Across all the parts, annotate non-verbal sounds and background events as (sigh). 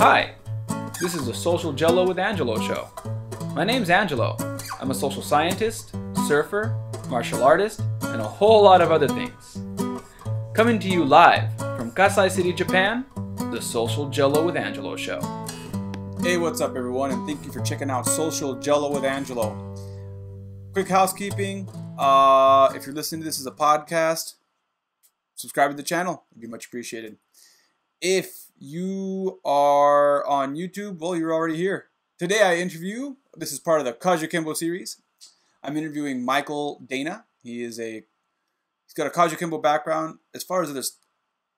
Hi, this is the Social Jello with Angelo show. My name's Angelo. I'm a social scientist, surfer, martial artist, and a whole lot of other things. Coming to you live from Kasai City, Japan, the Social Jello with Angelo show. Hey, what's up, everyone, and thank you for checking out Social Jello with Angelo. Quick housekeeping uh, if you're listening to this as a podcast, subscribe to the channel, it'd be much appreciated. If you are on YouTube, well, you're already here. Today I interview, this is part of the Kajukenbo series. I'm interviewing Michael Dana. He is a, he's got a Kajukenbo background as far as other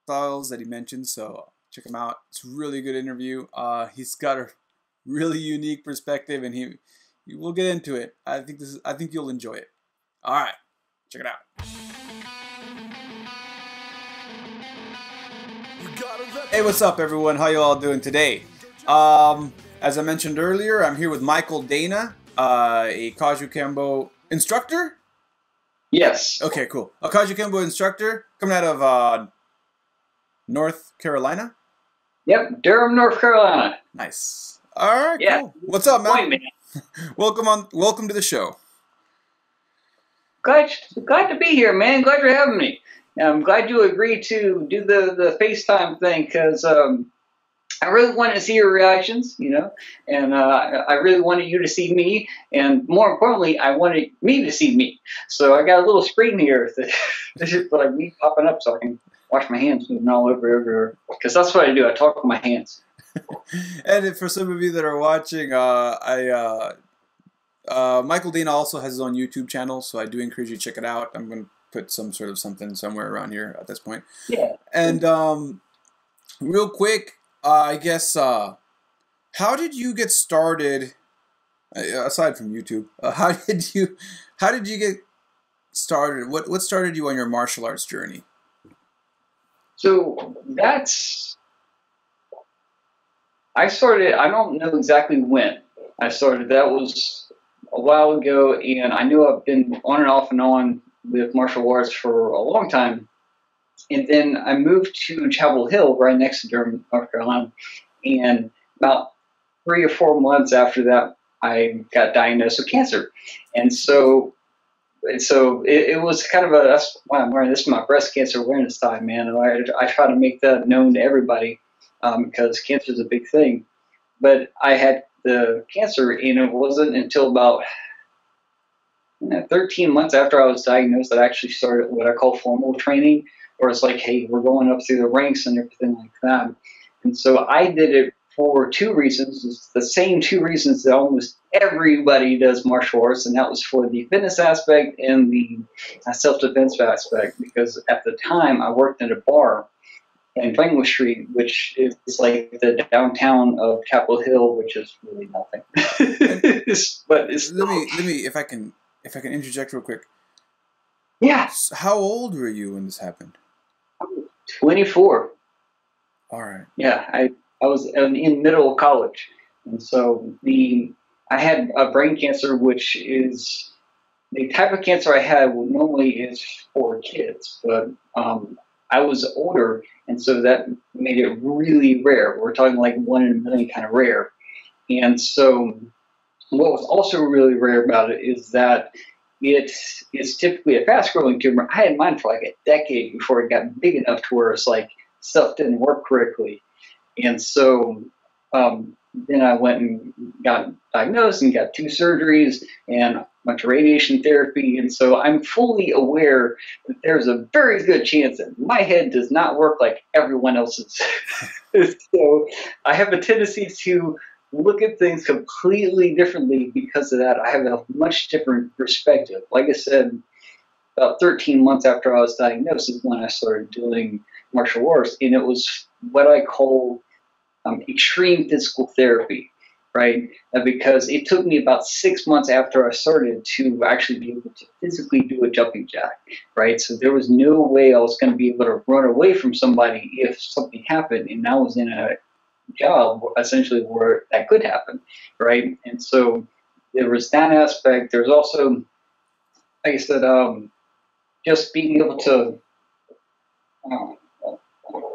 styles that he mentioned, so check him out. It's a really good interview. Uh, he's got a really unique perspective, and he we'll get into it. I think this is, I think you'll enjoy it. All right, check it out. Hey, what's up, everyone? How you all doing today? Um, as I mentioned earlier, I'm here with Michael Dana, uh, a Kajukenbo instructor. Yes. Okay, cool. A Kajukenbo instructor coming out of uh, North Carolina. Yep, Durham, North Carolina. Nice. All right. Yeah. Cool. What's up, man? Point, man. (laughs) welcome on. Welcome to the show. Glad, glad to be here, man. Glad you're having me. I'm glad you agreed to do the, the FaceTime thing because um, I really wanted to see your reactions, you know, and uh, I really wanted you to see me, and more importantly, I wanted me to see me. So I got a little screen here (laughs) that this is like me popping up so I can wash my hands moving all over everywhere because that's what I do. I talk with my hands. (laughs) and for some of you that are watching, uh, I uh, uh, Michael Dana also has his own YouTube channel, so I do encourage you to check it out. I'm going to put some sort of something somewhere around here at this point. Yeah. And um, real quick, uh, I guess, uh, how did you get started? uh, Aside from YouTube, uh, (laughs) how did you how did you get started? What what started you on your martial arts journey? So that's. I started, I don't know exactly when I started. That was a while ago, and I knew I've been on and off and on with martial arts for a long time. And then I moved to Chapel Hill, right next to Durham, North Carolina. And about three or four months after that, I got diagnosed with cancer. And so and so it, it was kind of a that's why I'm wearing this is my breast cancer awareness tie, man. And I, I try to make that known to everybody um, because cancer is a big thing. But I had the cancer, and it wasn't until about uh, 13 months after I was diagnosed I actually started what I call formal training, where it's like, hey, we're going up through the ranks and everything like that. And so I did it for two reasons. It's the same two reasons that almost everybody does martial arts, and that was for the fitness aspect and the uh, self-defense aspect. Because at the time, I worked in a bar in Franklin Street, which is like the downtown of Chapel Hill, which is really nothing. (laughs) But it's Let me let me if I can if I can interject real quick. yeah, How old were you when this happened? 24. All right. Yeah, I, I was in, in middle of college, and so the I had a brain cancer, which is the type of cancer I had normally is for kids, but um, I was older, and so that made it really rare. We're talking like one in a million kind of rare, and so what was also really rare about it is that it is typically a fast-growing tumor. I had mine for like a decade before it got big enough to where it's like stuff didn't work correctly. And so um, then I went and got diagnosed and got two surgeries and of radiation therapy. And so I'm fully aware that there's a very good chance that my head does not work like everyone else's. (laughs) so I have a tendency to look at things completely differently because of that. I have a much different perspective. Like I said, about 13 months after I was diagnosed is when I started doing martial arts, and it was what I call um, extreme physical therapy, right? Because it took me about six months after I started to actually be able to physically do a jumping jack, right? So there was no way I was going to be able to run away from somebody if something happened, and I was in a job essentially where that could happen, right? And so there was that aspect. There's also, like I said, um, just being able to. Uh,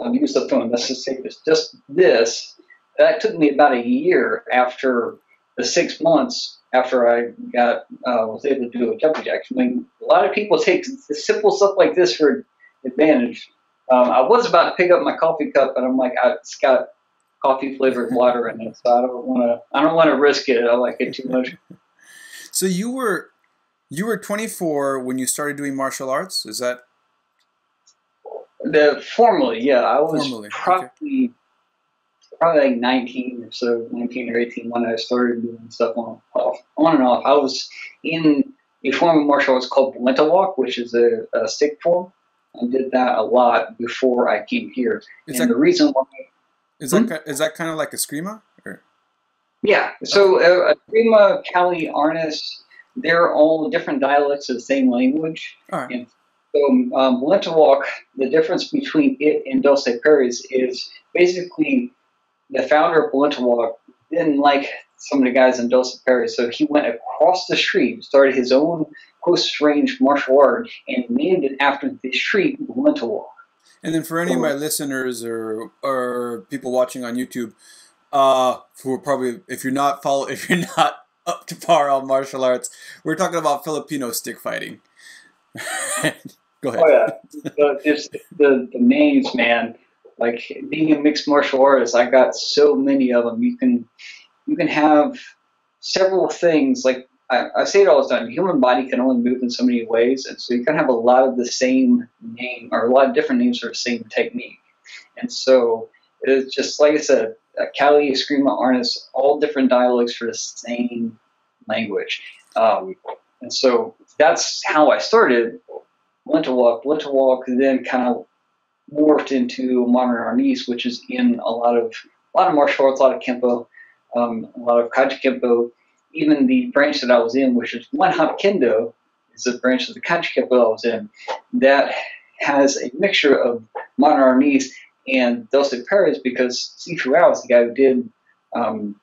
I'll use the phone. Let's just say this. Just this that took me about a year after the six months after I got uh, was able to do a jumping jack. I mean, a lot of people take simple stuff like this for advantage. Um, I was about to pick up my coffee cup, but I'm like, I, it's got coffee flavored water in it, so I don't want to. I don't want to risk it. I like it too much. (laughs) So you were you were 24 when you started doing martial arts. Is that the formally? Yeah, I was Formally, okay. probably probably like 19 or so, 19 or 18 when I started doing stuff on off, on and off. I was in a form of martial arts called Balintawak, which is a, a stick form. I did that a lot before I came here. is and that the reason why is Hmm? that ki- is that kind of like a Eskrima? Or Yeah. So uh, Prima, Kali, Arnis, they're all different dialects of the same language. all right. And so um, Walk, the difference between it and Doce Pares is basically the founder of Walk didn't like some of the guys in Doce Pares, so he went across the street, started his own close-range martial art, and named it after the street Walk. And then for any of my listeners or or people watching on YouTube, uh, who are probably if you're not follow (laughs) if you're not up to par on martial arts, we're talking about Filipino stick fighting. (laughs) Go ahead. Oh yeah, the, just the the names, man. Like being a mixed martial artist, I got so many of them. You can you can have several things. Like I, I say it all the time, human body can only move in so many ways, and so you can have a lot of the same name or a lot of different names for the same technique. And so it's just like I said, Kali, Eskrima, Arnis, all different dialects for the same language. Um, and so that's how I started Balintawak. Winter Walk then kind of morphed into Modern Arnis, which is in a lot of a lot of martial arts, a lot of Kempo, um, a lot of Kajukenbo. Even the branch that I was in, which is Wun Hop Kuen Do, is a branch of the Kajukenbo I was in, that has a mixture of Modern Arnis and Doce Pares because Rao is the guy who did um,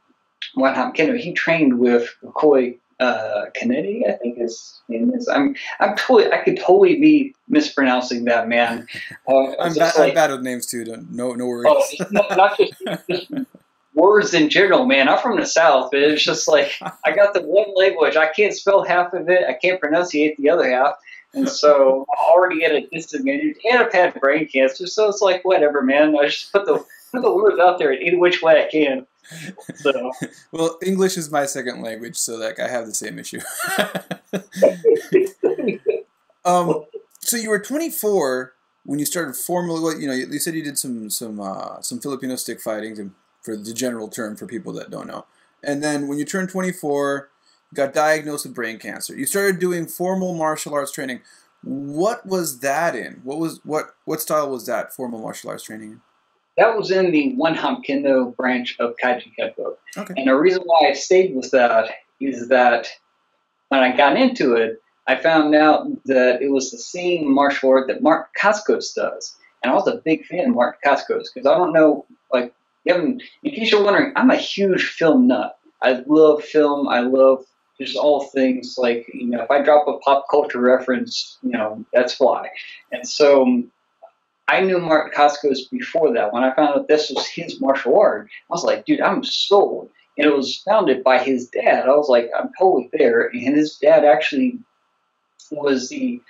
Wun Hop Kuen Do. He trained with Koi uh, Kennedy, I think his name is. I'm I'm totally I could totally be mispronouncing that man. (laughs) Uh, I'm, just ba- I'm bad with names too. Don't, no, no worries. Oh, not, not just, just (laughs) (laughs) words in general, man. I'm from the South, but it's just like I got the one language. I can't spell half of it. I can't pronunciate the other half. And so I'm already at a disadvantage. And I've had brain cancer, so it's like whatever, man. I just put the put the words out there in any which way I can. So (laughs) Well, English is my second language, so like I have the same issue. (laughs) um, so you were 24 when you started formally. You know, you said you did some some uh, some Filipino stick fighting, to, for the general term for people that don't know. And then when you turned 24, got diagnosed with brain cancer. You started doing formal martial arts training. What was that in? What was what what style was that formal martial arts training in? that was in the Wun Hop Kuen Do branch of Kajukenbo. Okay. And the reason why I stayed with that is that when I got into it, I found out that it was the same martial art that Mark Dacascos does. And I was a big fan of Mark Dacascos because I don't know, like, you haven't, in case you're wondering, I'm a huge film nut. I love film. I love just all things like, you know, if I drop a pop culture reference, you know, that's why. And so I knew Mark Dacascos before that. When I found out this was his martial art, I was like, dude, I'm sold. And it was founded by his dad. I was like, I'm totally there. And his dad actually was the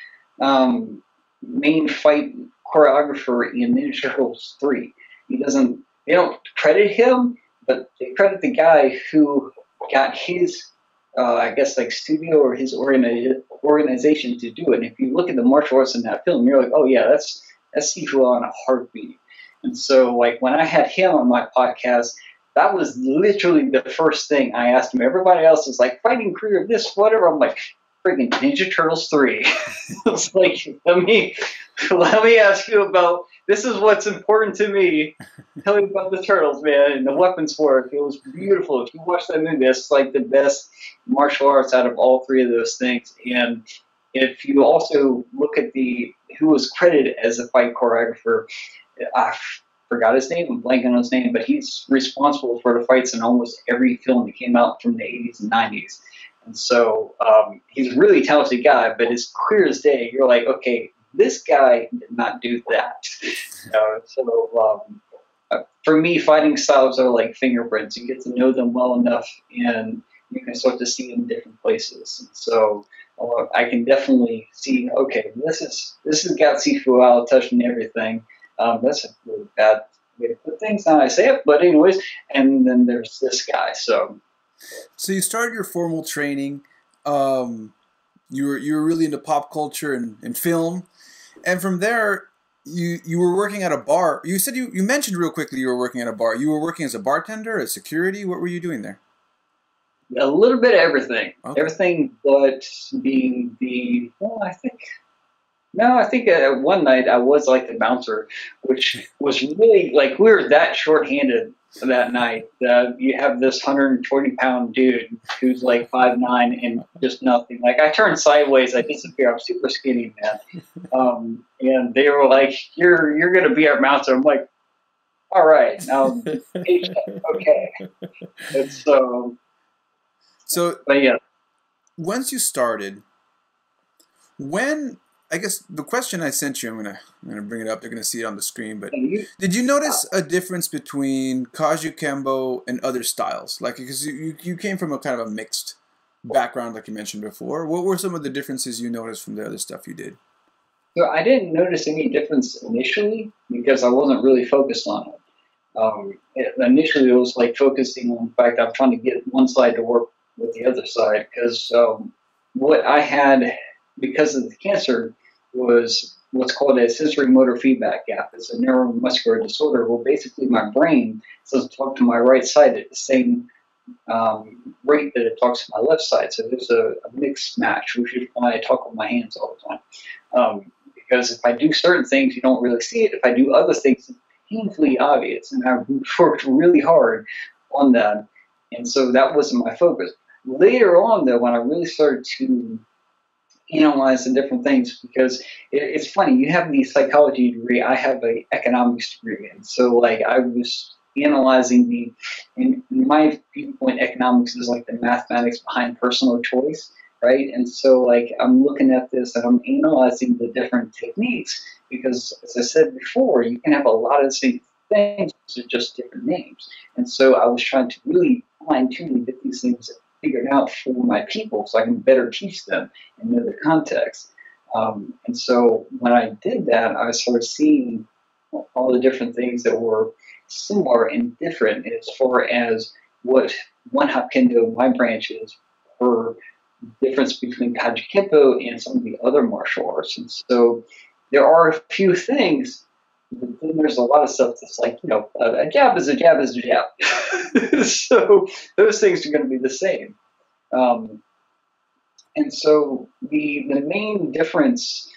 um, main fight choreographer in Ninja Turtles 3. He doesn't, they don't credit him, but they credit the guy who got his, uh, I guess, like studio or his organi- organization to do it. And if you look at the martial arts in that film, you're like, oh, yeah, that's that's Sifu on a heartbeat. And so, like, when I had him on my podcast, that was literally the first thing I asked him. Everybody else was like, fighting career, this, whatever. I'm like, freaking Ninja Turtles 3. (laughs) it's like, let me, (laughs) let me ask you about, this is what's important to me. (laughs) Tell me about the Turtles, man, and the weapons work. It was beautiful. If you watch that movie, it's like the best martial arts out of all three of those things. And if you also look at the who was credited as a fight choreographer, I forgot his name. I'm blanking on his name, but he's responsible for the fights in almost every film that came out from the 80s and 90s. And so um, he's a really talented guy, but as clear as day. You're like, okay, this guy did not do that. (laughs) So um, uh, for me, fighting styles are like fingerprints. You get to know them well enough, and you can start to see them in different places. And so uh, I can definitely see, okay, this is this has got Sifu out touching everything. Um, that's a really bad way to put things. Now I say it, but anyways, and then there's this guy. So So you started your formal training. Um, you were you were really into pop culture and, and film, and from there you you were working at a bar. You said you you mentioned real quickly you were working at a bar. You were working as a bartender, as security. What were you doing there? a little bit of everything, Okay. everything but being the. Well, I think. No, I think uh, one night I was like the bouncer, which was really like we were that short-handed that night. Uh, you have this 120 pound dude who's like five nine and just nothing. Like I turn sideways, I disappear. I'm super skinny, man. Um, and they were like, "You're you're gonna be our bouncer." I'm like, "All right, now, (laughs) okay." And so, So but yeah, once you started, when I guess the question I sent you, I'm gonna I'm gonna bring it up. They're gonna see it on the screen. But did you notice a difference between Kajukenbo and other styles? Like because you, you you came from a kind of a mixed background, like you mentioned before. What were some of the differences you noticed from the other stuff you did? So I didn't notice any difference initially because I wasn't really focused on it. Um, it initially, it was like focusing on the fact I'm trying to get one side to work with the other side because um, what I had because of the cancer was what's called a sensory motor feedback gap. It's a neuromuscular disorder where basically my brain says talk to my right side at the same um, rate that it talks to my left side. So there's a, a mixed match, which is why I talk with my hands all the time. Um, because if I do certain things, you don't really see it. If I do other things, it's painfully obvious. And I've (laughs) worked really hard on that. And so that wasn't my focus. Later on, though, when I really started to analyze the different things, because it, it's funny, you have the psychology degree, I have a economics degree. And so, like, I was analyzing the, in, my viewpoint, economics is like the mathematics behind personal choice right? And so, like, I'm looking at this and I'm analyzing the different techniques because, as I said before, you can have a lot of the same things with just different names. And so, I was trying to really fine tune and get these things figured out for my people so I can better teach them and know the context. Um, and so, when I did that, I started seeing all the different things that were similar and different as far as what Wun Hop Kuen Do, my branch is, per difference between Kajukenbo and some of the other martial arts. And so there are a few things, then there's a lot of stuff that's like, you know, a, jab is a jab is a jab. (laughs) so those things are going to be the same. Um, and so the the main difference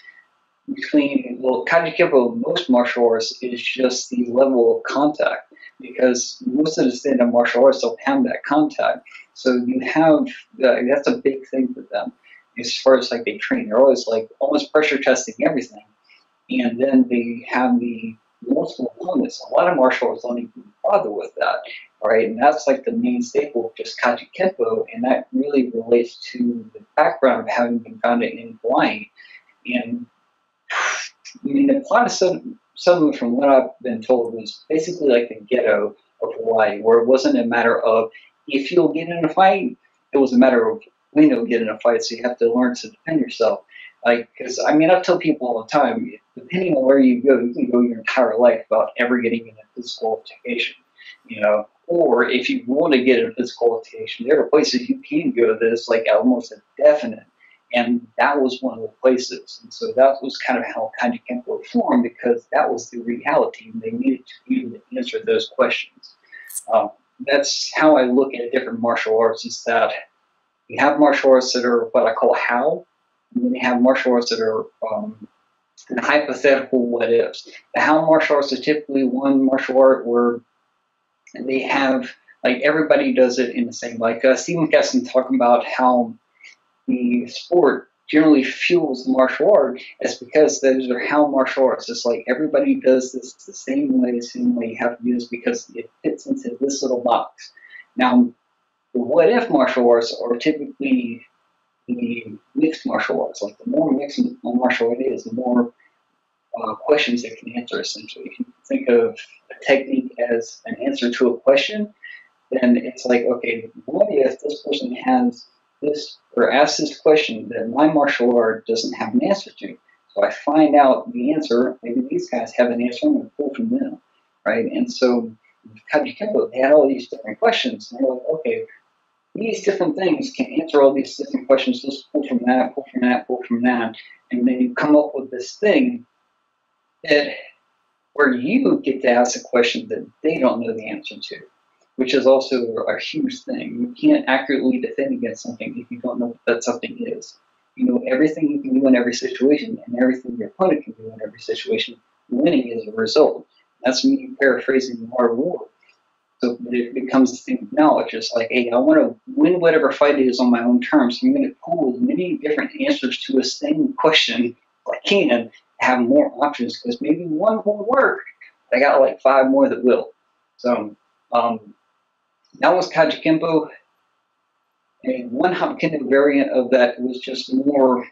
between well, Kaji and most martial arts is just the level of contact because most of the stand-up martial arts don't have that contact. So you have uh, that's a big thing for them as far as like they train. They're always like almost pressure testing everything, and then they have the multiple opponents. A lot of martial arts don't even bother with that, right? And that's like the main staple of just Kaji Kempo, and that really relates to the background of having been founded in Hawaii. And I mean, the plot of some from what I've been told was basically like the ghetto of Hawaii, where it wasn't a matter of if you'll get in a fight, it was a matter of when you'll get in a fight. So you have to learn to defend yourself. Like, because I mean, I tell people all the time, depending on where you go, you can go your entire life without ever getting in a physical altercation. You know, or if you want to get a physical altercation, there are places you can go that is like almost a definite. And that was one of the places. And so that was kind of how Kajukenbo formed because that was the reality and they needed to be able to answer those questions. Um, that's how I look at different martial arts is that you have martial arts that are what I call how, then you have martial arts that are um, hypothetical what ifs. The how martial arts are typically one martial art where they have like everybody does it in the same like uh, Stephen Kesson talking about how the sport generally fuels the martial art is because those are how martial arts. It's like everybody does this the same way, the same way you have to do this because it fits into this little box. Now, what if martial arts are typically the mixed martial arts. Like the more mixed martial art is, the more uh, questions it can answer. Essentially, you think of a technique as an answer to a question, then it's like, okay, what if this person has this or asks this question that my martial art doesn't have an answer to? So I find out the answer. Maybe these guys have an answer. I'm going to pull from them, right? And so Kajukenbo, they had all these different questions. And they're like, okay, these different things can answer all these different questions. Let's pull from that, pull from that, pull from that, and then you come up with this thing that where you get to ask a question that they don't know the answer to, which is also a huge thing. You can't accurately defend against something if you don't know what that something is. You know everything you can do in every situation and everything your opponent can do in every situation. Winning is a result. That's me paraphrasing the Art of War. So it becomes a thing of knowledge. It's like, hey, I want to win whatever fight it is on my own terms. I'm going to pull as many different answers to a same question I can, have more options because maybe one won't work. I got like five more that will. So um, that was Kajukenbo. And Wun Hop Kuen Do variant of that was just more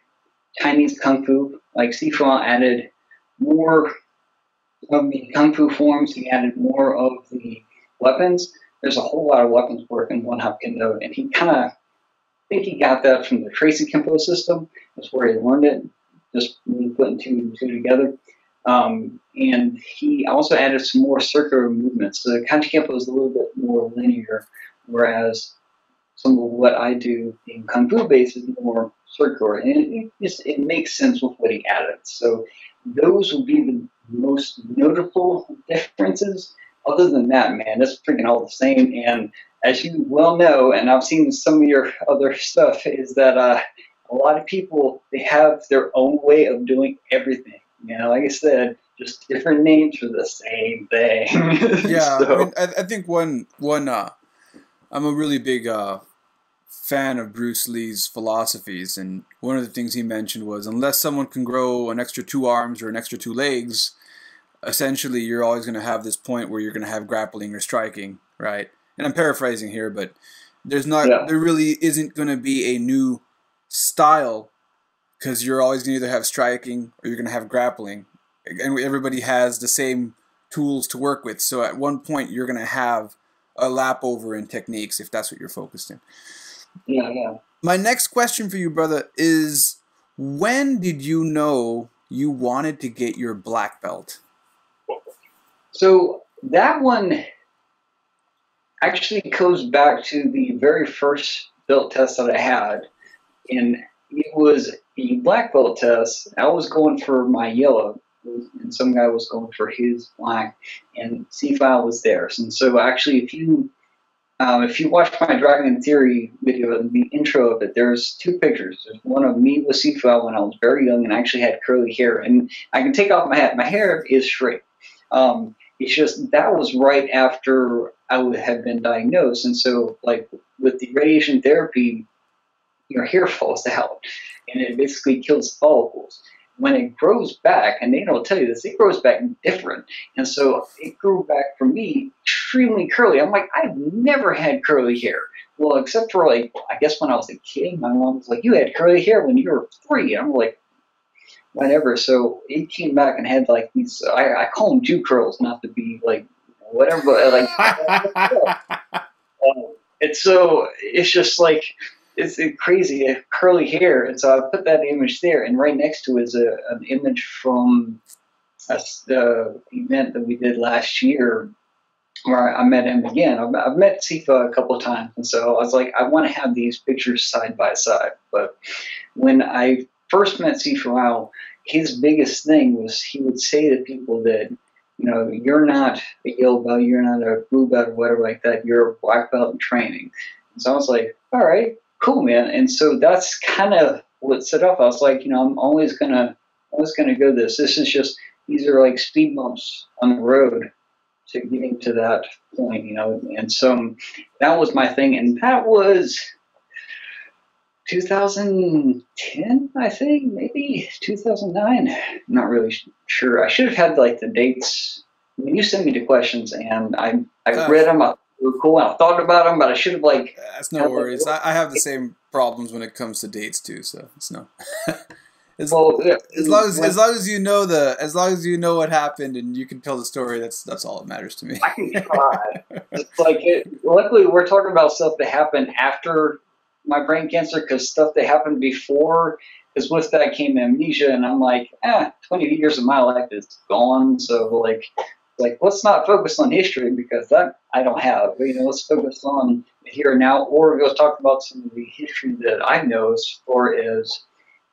Chinese Kung Fu. Like Sifu added more of the Kung Fu forms, he added more of the weapons. There's a whole lot of weapons work in Wun Hop Kuen Do, and he kind of, I think he got that from the Tracy Kempo system. That's where he learned it, just putting two and two together. Um, and he also added some more circular movements. The Kajukenbo is a little bit more linear, whereas some of what I do in Kung Fu base is more circular, and it, just, it makes sense with what he added. So those would be the most notable differences. Other than that, man, it's freaking all the same. And as you well know, and I've seen some of your other (laughs) stuff, is that uh, a lot of people they have their own way of doing everything. You know, like I said, just different names for the same thing. (laughs) yeah, So- I, mean, I, I think one one uh, I'm a really big uh, fan of Bruce Lee's philosophies, and one of the things he mentioned was unless someone can grow an extra two arms or an extra two legs, essentially you're always going to have this point where you're going to have grappling or striking, right? And I'm paraphrasing here, but there's not Yeah. there really isn't going to be a new style because you're always going to either have striking or you're going to have grappling, and everybody has the same tools to work with. So at one point you're going to have a lap over in techniques if that's what you're focused in. yeah, yeah. My next question for you, brother, is when did you know you wanted to get your black belt? So that one actually goes back to the very first belt test that I had, and it was a black belt test. I was going for my yellow, and some guy was going for his black, and Sifu was theirs. And so actually, if you um, if you watch my Dragon Theory video, the intro of it, there's two pictures. There's one of me with Sifu when I was very young and I actually had curly hair. And I can take off my hat. My hair is straight. Um, it's just that was right after I would have been diagnosed, and so like with the radiation therapy, your hair falls out, and it basically kills follicles. When it grows back, and they don't tell you this, it grows back different, and so it grew back for me extremely curly. I'm like, I've never had curly hair. Well, except for like, I guess when I was a kid, my mom was like, "You had curly hair when you were three. And I'm like, whatever. So it came back and had like these. I, I call them Jew curls, not to be like whatever, but like. (laughs) um, and so it's just like it's crazy uh, curly hair, and so I put that image there, and right next to it is a, an image from a the event that we did last year. Where I met him again. I've, I've met Sifu a couple of times, and so I was like, I want to have these pictures side by side. But when I first met Sifu Rao, his biggest thing was he would say to people that, you know, you're not a yellow belt, you're not a blue belt or whatever like that, you're a black belt in training. And so I was like, all right, cool, man. And so that's kind of what set up. I was like, you know, I'm always gonna, always gonna go this. This is just these are like speed bumps on the road to getting to that point, you know. And so that was my thing, and that was 2010, I think, maybe 2009. I'm not really sure. I should have had like the dates. When you sent me the questions, and I I Uh, read them, I, they were cool, and I thought about them, but I should have like That's no worries. I, I have the (laughs) same problems when it comes to dates too, so it's no. (laughs) As, Well, yeah, as long as when- as long as you know the as long as you know what happened and you can tell the story, that's that's all that matters to me. I can try. it's like it, luckily we're talking about stuff that happened after my brain cancer because stuff that happened before. Because with that came amnesia, and I'm like, ah, 20 years of my life is gone. So like, like let's not focus on history because that I don't have. You know, let's focus on here and now, or let's talk about some of the history that I know as far as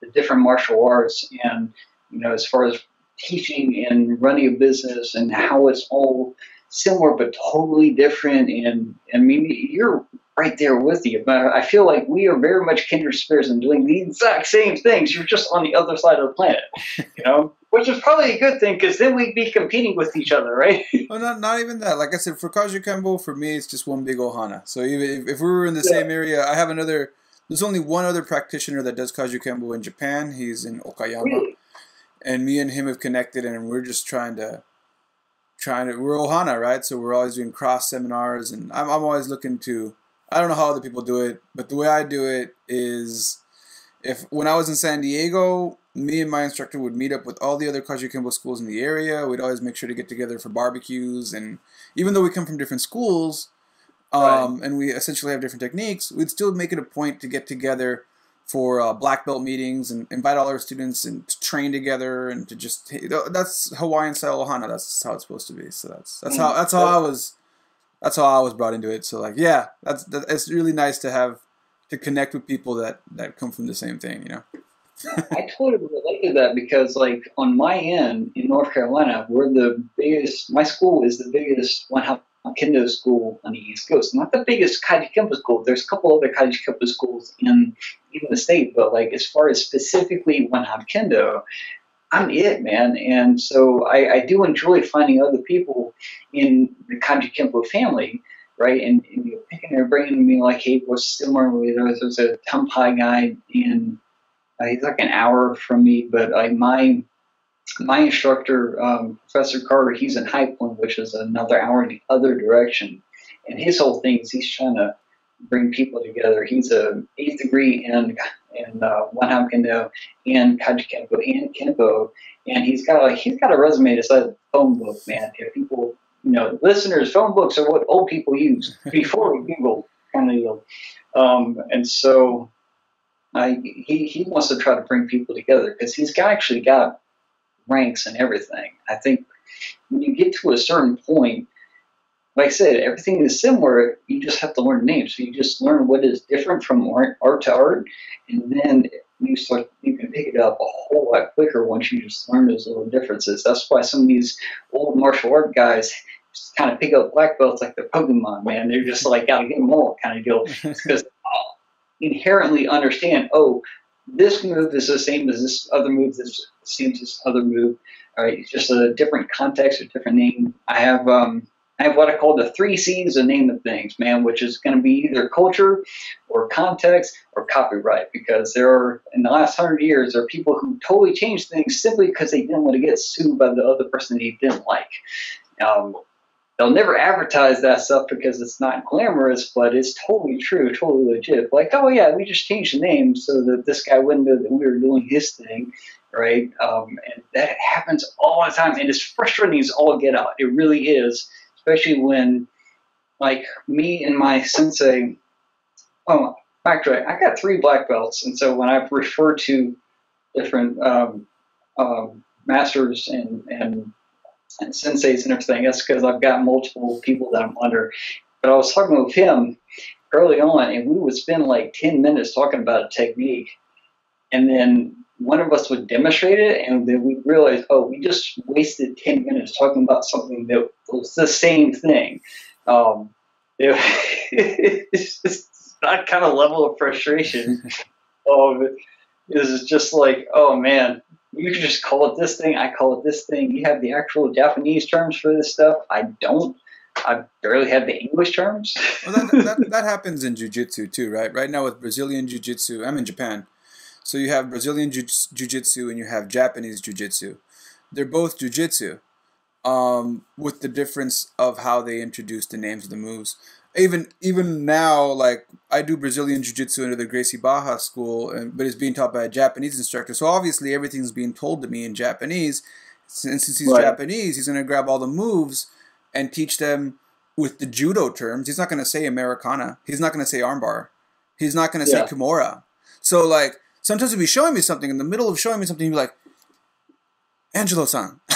the different martial arts and you know as far as teaching and running a business and how it's all similar but totally different. And I mean, you're right there with you. But I feel like we are very much kindred spirits and doing the exact same things. You're just on the other side of the planet, (laughs) you know, which is probably a good thing because then we'd be competing with each other, right? (laughs) Well, not not even that. Like I said, for Kajukenbo, for me, it's just one big ohana. So even if, if we were in the Yeah. same area, I have another. There's only one other practitioner that does Kajukenbo in Japan. He's in Okayama. really? and me and him have connected and we're just trying to trying to we're ohana right so we're always doing cross seminars and I'm, I'm always looking to i don't know how other people do it but the way i do it is if when i was in san diego me and my instructor would meet up with all the other Kajukenbo schools in the area we'd always make sure to get together for barbecues and even though we come from different schools um, and we essentially have different techniques we'd still make it a point to get together for uh, black belt meetings and invite all our students and to train together and to just that's Hawaiian style ohana. That's how it's supposed to be. So that's that's how that's how I was that's how I was brought into it. So like yeah, that's that, it's really nice to have to connect with people that that come from the same thing. You know. (laughs) I totally relate to that because, like, on my end in North Carolina, we're the biggest. My school is the biggest one half kendo school on the East Coast. Not the biggest Kajukenbo school. There's a couple other Kaiji Kempo schools in even the state, but like as far as specifically Wun Hop Kuen Do, I'm it, man. And so I, I do enjoy finding other people in the Kajukenbo family. Right, and, and you're picking their brain and being like, "Hey, what's similar?" There's, there's a Tumpai guy in uh, he's like an hour from me, but like my my instructor, um, Professor Carter, he's in High Point, which is another hour in the other direction. And his whole thing is he's trying to bring people together. He's a eighth degree in in uh, One Kendo and Kajukenbo and Kenpo, and he's got a he's got a resume that's like a phone book, man. If people, you know, listeners, phone books are what old people use (laughs) before Google kind of deal. Um, and so I, he, he wants to try to bring people together because he's got, actually got ranks and everything. I think when you get to a certain point, like I said, everything is similar. You just have to learn names. So you just learn what is different from art, art to art, and then you start you can pick it up a whole lot quicker once you just learn those little differences. That's why some of these old martial art guys just kind of pick up black belts like they're Pokemon, man. They're just like gotta get them all kind of deal (laughs) because inherently understand, oh, this move is the same as this other move, this same as this other move. All right, it's just a different context, a different name. I have um, I have what I call the three C's of name of things, man, which is going to be either culture or context or copyright, because there are in the last hundred years there are people who totally changed things simply because they didn't want to get sued by the other person they didn't like. Um, they'll never advertise that stuff because it's not glamorous, but it's totally true, totally legit. Like, oh yeah, we just changed the name so that this guy wouldn't know that we were doing his thing, right? Um, and that happens all the time, and it's frustrating as all get out. It really is, especially when, like, me and my sensei. Oh, actually, I got three black belts, and so when I refer to different um, um, masters and and and senseis and everything. That's because I've got multiple people that I'm under. But I was talking with him early on, and we would spend like 10 minutes talking about a technique. And then one of us would demonstrate it, and then we'd realize, oh, we just wasted 10 minutes talking about something that was the same thing. Um, it, (laughs) it's just that kind of level of frustration. um, is just like, oh man, you can just call it this thing. I call it this thing. You have the actual Japanese terms for this stuff. I don't. I barely have the English terms. Well, that, that, (laughs) that happens in jiu-jitsu too, right? Right now with Brazilian jiu-jitsu, I'm in Japan. So you have Brazilian jiu- jiu-jitsu and you have Japanese jiu-jitsu. They're both jiu-jitsu, um, with the difference of how they introduce the names of the moves. Even even now, like I do Brazilian Jiu Jitsu under the Gracie Barra school, and, but it's being taught by a Japanese instructor. So obviously everything's being told to me in Japanese. And since he's Right. Japanese, he's going to grab all the moves and teach them with the judo terms. He's not going to say Americana. He's not going to say armbar. He's not going to Yeah. say Kimura. So like sometimes he'll be showing me something in the middle of showing me something. He'll be like, Angelo-san, (laughs)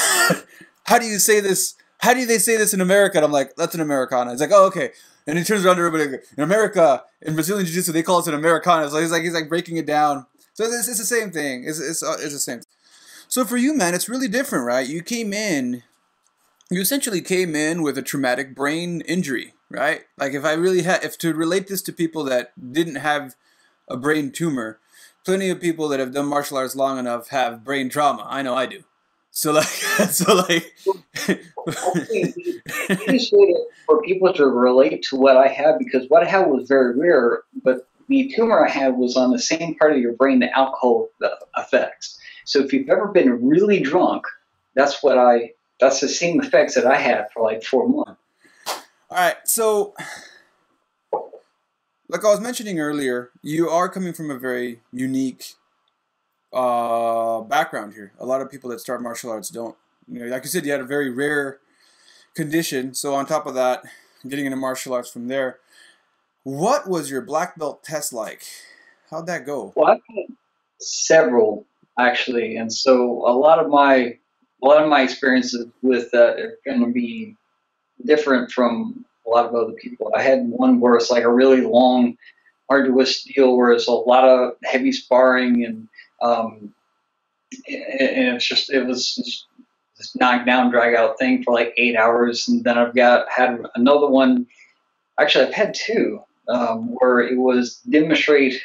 how do you say this? How do they say this in America? And I'm like, that's an Americana. He's like, oh, okay. And he turns around to everybody. In America, in Brazilian Jiu-Jitsu, they call it an Americana. So he's like, he's like breaking it down. So it's, it's the same thing. It's, it's, uh, it's the same. So for you, man, it's really different, right? You came in, you essentially came in with a traumatic brain injury, right? Like if I really had, if to relate this to people that didn't have a brain tumor, plenty of people that have done martial arts long enough have brain trauma. I know I do. So like, (laughs) so like, Hopefully, the easiest way to, for people to relate to what I had, because what I had was very rare, but the tumor I had was on the same part of your brain that alcohol affects. So if you've ever been really drunk, that's what I, that's the same effects that I had for like four months. All right, so like I was mentioning earlier, you are coming from a very unique uh, background here. A lot of people that start martial arts don't. You know, like you said, you had a very rare condition. So on top of that, getting into martial arts from there, what was your black belt test like? How'd that go? Well, I've had several actually, and so a lot of my a lot of my experiences with that are going to be different from a lot of other people. I had one where it's like a really long, arduous deal where it's a lot of heavy sparring and um, and it's just it was just this knock down drag out thing for like eight hours, and then I've got had another one. Actually, I've had two um, where it was demonstrate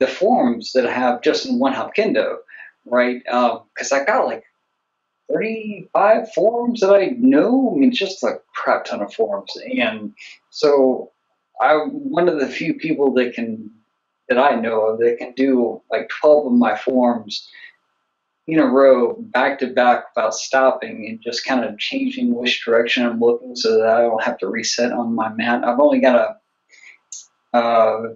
the forms that I have just in Wun Hop Kuen Do, right? Because I got like 35 forms that I know. I mean, just a crap ton of forms. And so I'm one of the few people that can, that I know of, that can do like 12 of my forms in a row, back to back, without stopping and just kind of changing which direction I'm looking so that I don't have to reset on my mat. I've only got a uh,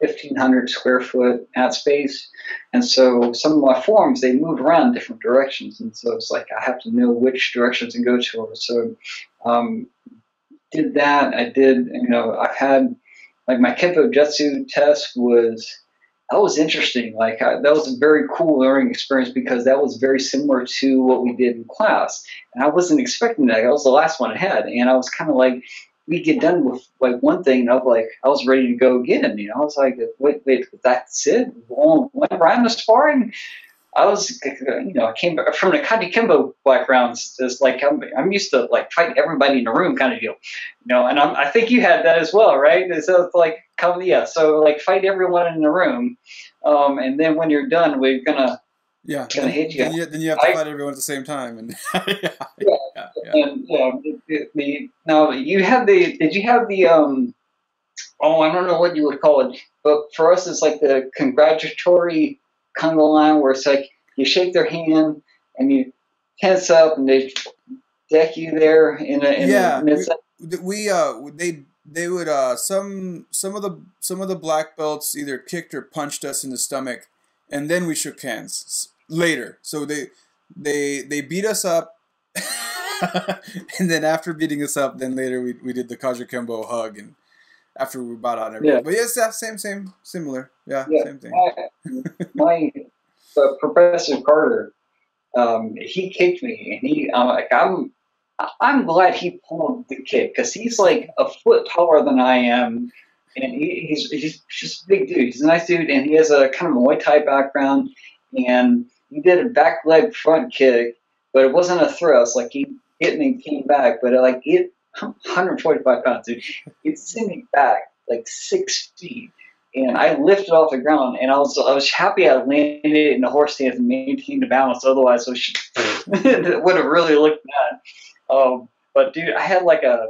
1500 square foot ad space. And so some of my forms they move around different directions. And so it's like i have to know which directions to go to. So um, did that. I did you know i've had like my kempo jutsu test was that was interesting. Like I, that was a very cool learning experience because that was very similar to what we did in class. And i wasn't expecting that. That was the last one i had. And i was kind of like we get done with like one thing, and I was like, I was ready to go again. You know, I was like, wait, wait, that's it. One round of sparring. I was, you know, I came from the Kajukenbo backgrounds. It's like I'm, I'm used to like fighting everybody in the room kind of deal, you know. And I'm, I think you had that as well, right? So it's like, come, yeah. So like fight everyone in the room, um, and then when you're done, we're gonna Yeah, Gonna hit you. Then you, then you have to I- fight everyone at the same time, and (laughs) yeah, Yeah. yeah. And yeah, the, now you have the did you have the um oh I don't know what you would call it, but for us it's like the congratulatory conga line where it's like you shake their hand and you tense up and they deck you there in a in Yeah, a, it's we uh they they would uh some some of the some of the black belts either kicked or punched us in the stomach and then we shook hands later. So they they they beat us up. (laughs) And then after beating us up then later we, we did the Kajukenbo hug and after we bought out and everything. Yeah. but yes yeah, same same similar. Yeah, Yeah. same thing. My, my uh, Professor Carter, um, he kicked me, and he, I'm like, I'm, I'm glad he pulled the kick because he's like a foot taller than I am, and he, he's he's just a big dude. He's a nice dude, and he has a kind of Muay Thai background, and he did a back leg front kick, but it wasn't a thrust. Like he hit me and came back, but it, like it, 145 pounds, dude. It sent me back like six feet and I lifted off the ground, and I was I was happy I landed in the horse stance and maintained the balance. Otherwise, it, it (laughs) would have really looked bad. Um, but dude, I had like a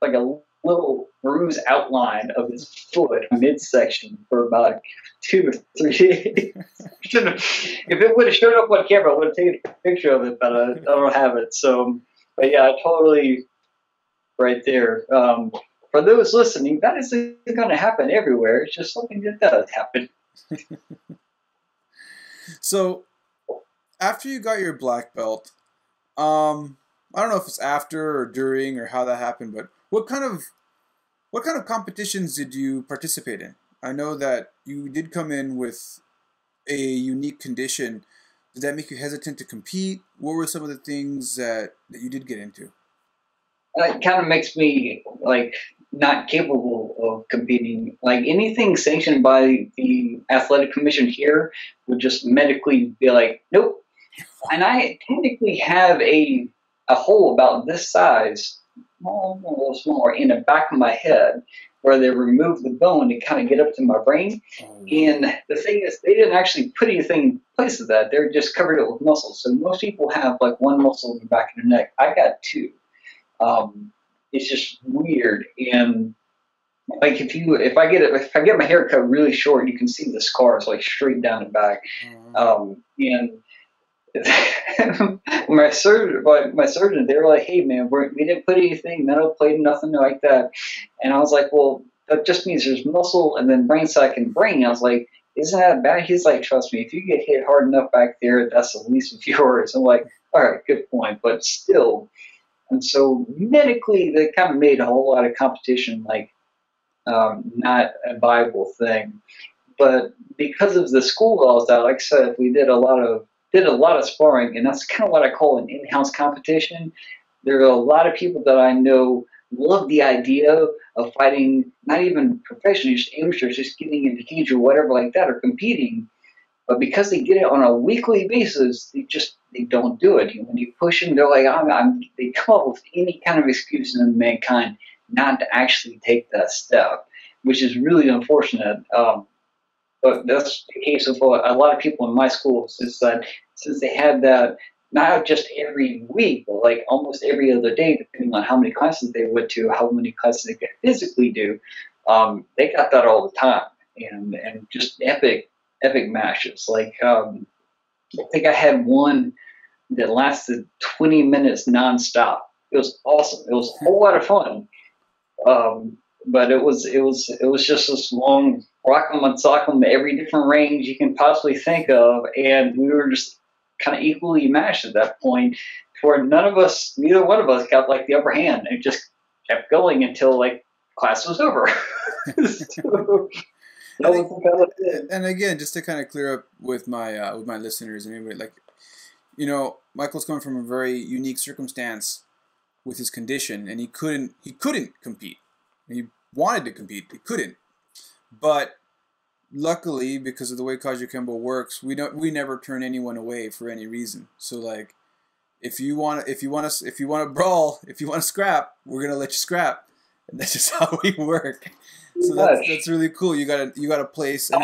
like a little bruise outline of his foot midsection for about two or three (laughs) days. if it would have showed up on camera, I would have taken a picture of it, but I, I don't have it. So, but yeah, totally right there. Um, for those listening, that isn't going to happen everywhere. It's just something that does happen. (laughs) so, after you got your black belt, um, I don't know if it's after or during or how that happened, but what kind of what kind of competitions did you participate in? I know that you did come in with a unique condition. Did that make you hesitant to compete? What were some of the things that, that you did get into? It kind of makes me like not capable of competing. Like anything sanctioned by the athletic commission here would just medically be like, nope. (laughs) And I technically have a a hole about this size, a little smaller, in the back of my head where they remove the bone to kind of get up to my brain. Oh. And the thing is, they didn't actually put anything in place of that. They're just covered it with muscles. So most people have like one muscle in the back of their neck. I got two. Um, it's just weird. And like if you if I get it if I get my hair cut really short, you can see the scars like straight down the back. Mm-hmm. Um, and (laughs) my surgeon, my, surgeon, they were like, "Hey, man, we're, we didn't put anything metal plate, nothing like that." And I was like, "Well, that just means there's muscle and then brain sac and brain." I was like, "Isn't that bad?" He's like, "Trust me, if you get hit hard enough back there, that's the least of few hours." I'm like, "All right, good point, but still." And so medically, they kind of made a whole lot of competition like um, not a viable thing. But because of the school laws, that, like I said, we did a lot of did a lot of sparring, and that's kind of what I call an in-house competition. There are a lot of people that I know love the idea of fighting, not even professionally, just amateurs, just getting in into cage or whatever like that, or competing. But because they get it on a weekly basis, they just they don't do it. When you push them, they're like, I'm, I'm, they come up with any kind of excuse in mankind not to actually take that step, which is really unfortunate. Um, but that's the case of a lot of people in my school is that since they had that not just every week, but like almost every other day, depending on how many classes they went to, how many classes they could physically do, um, they got that all the time, and and just epic, epic matches. Like um, I think I had one that lasted 20 minutes nonstop. It was awesome. It was a whole lot of fun. Um, but it was it was it was just this long rock'em and sock'em every different range you can possibly think of, and we were just kind of equally matched at that point, where none of us, neither one of us, got like the upper hand. It just kept going until like class was over. (laughs) so, and again, just to kind of clear up with my uh, with my listeners and anybody, like, you know, Michael's coming from a very unique circumstance with his condition, and he couldn't he couldn't compete. He wanted to compete, he couldn't. But luckily, because of the way Kajukenbo works, we don't we never turn anyone away for any reason. So like, if you want if you want to if you want to brawl, if you want to scrap, we're gonna let you scrap, and that's just (laughs) how we work. So that's that's really cool. You got a you got a place and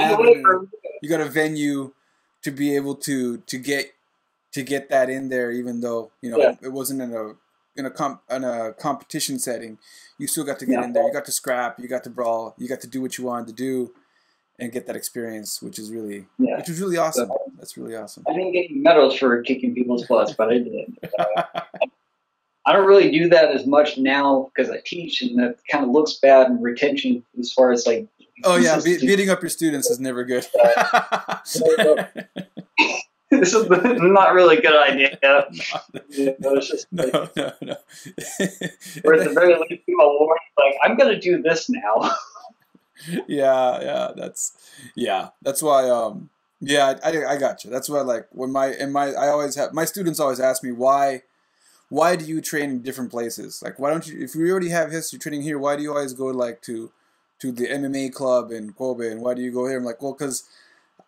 you got a venue to be able to to get to get that in there, even though you know yeah. it wasn't in a in a comp in a competition setting, you still got to get yeah. in there. You got to scrap. You got to brawl. You got to do what you wanted to do, and get that experience, which is really yeah. which is really awesome. So, That's really awesome. I didn't get medals for kicking people's butts, but I did. Uh, I don't really do that as much now because I teach, and that kind of looks bad in retention as far as like. Oh yeah, be- beating up your students is never good. (laughs) this is not really a good idea. (laughs) you know, it's just like, no, no, no. (laughs) or at the very least, people warn like, I'm going to do this now. (laughs) yeah, yeah, that's yeah, that's why. Um, yeah, I, I got you. That's why, like, when my and my I always have my students always ask me why. Why do you train in different places? Like, why don't you? If we already have history training here, why do you always go like to, to the MMA club in Kobe? And why do you go here? I'm like, well, because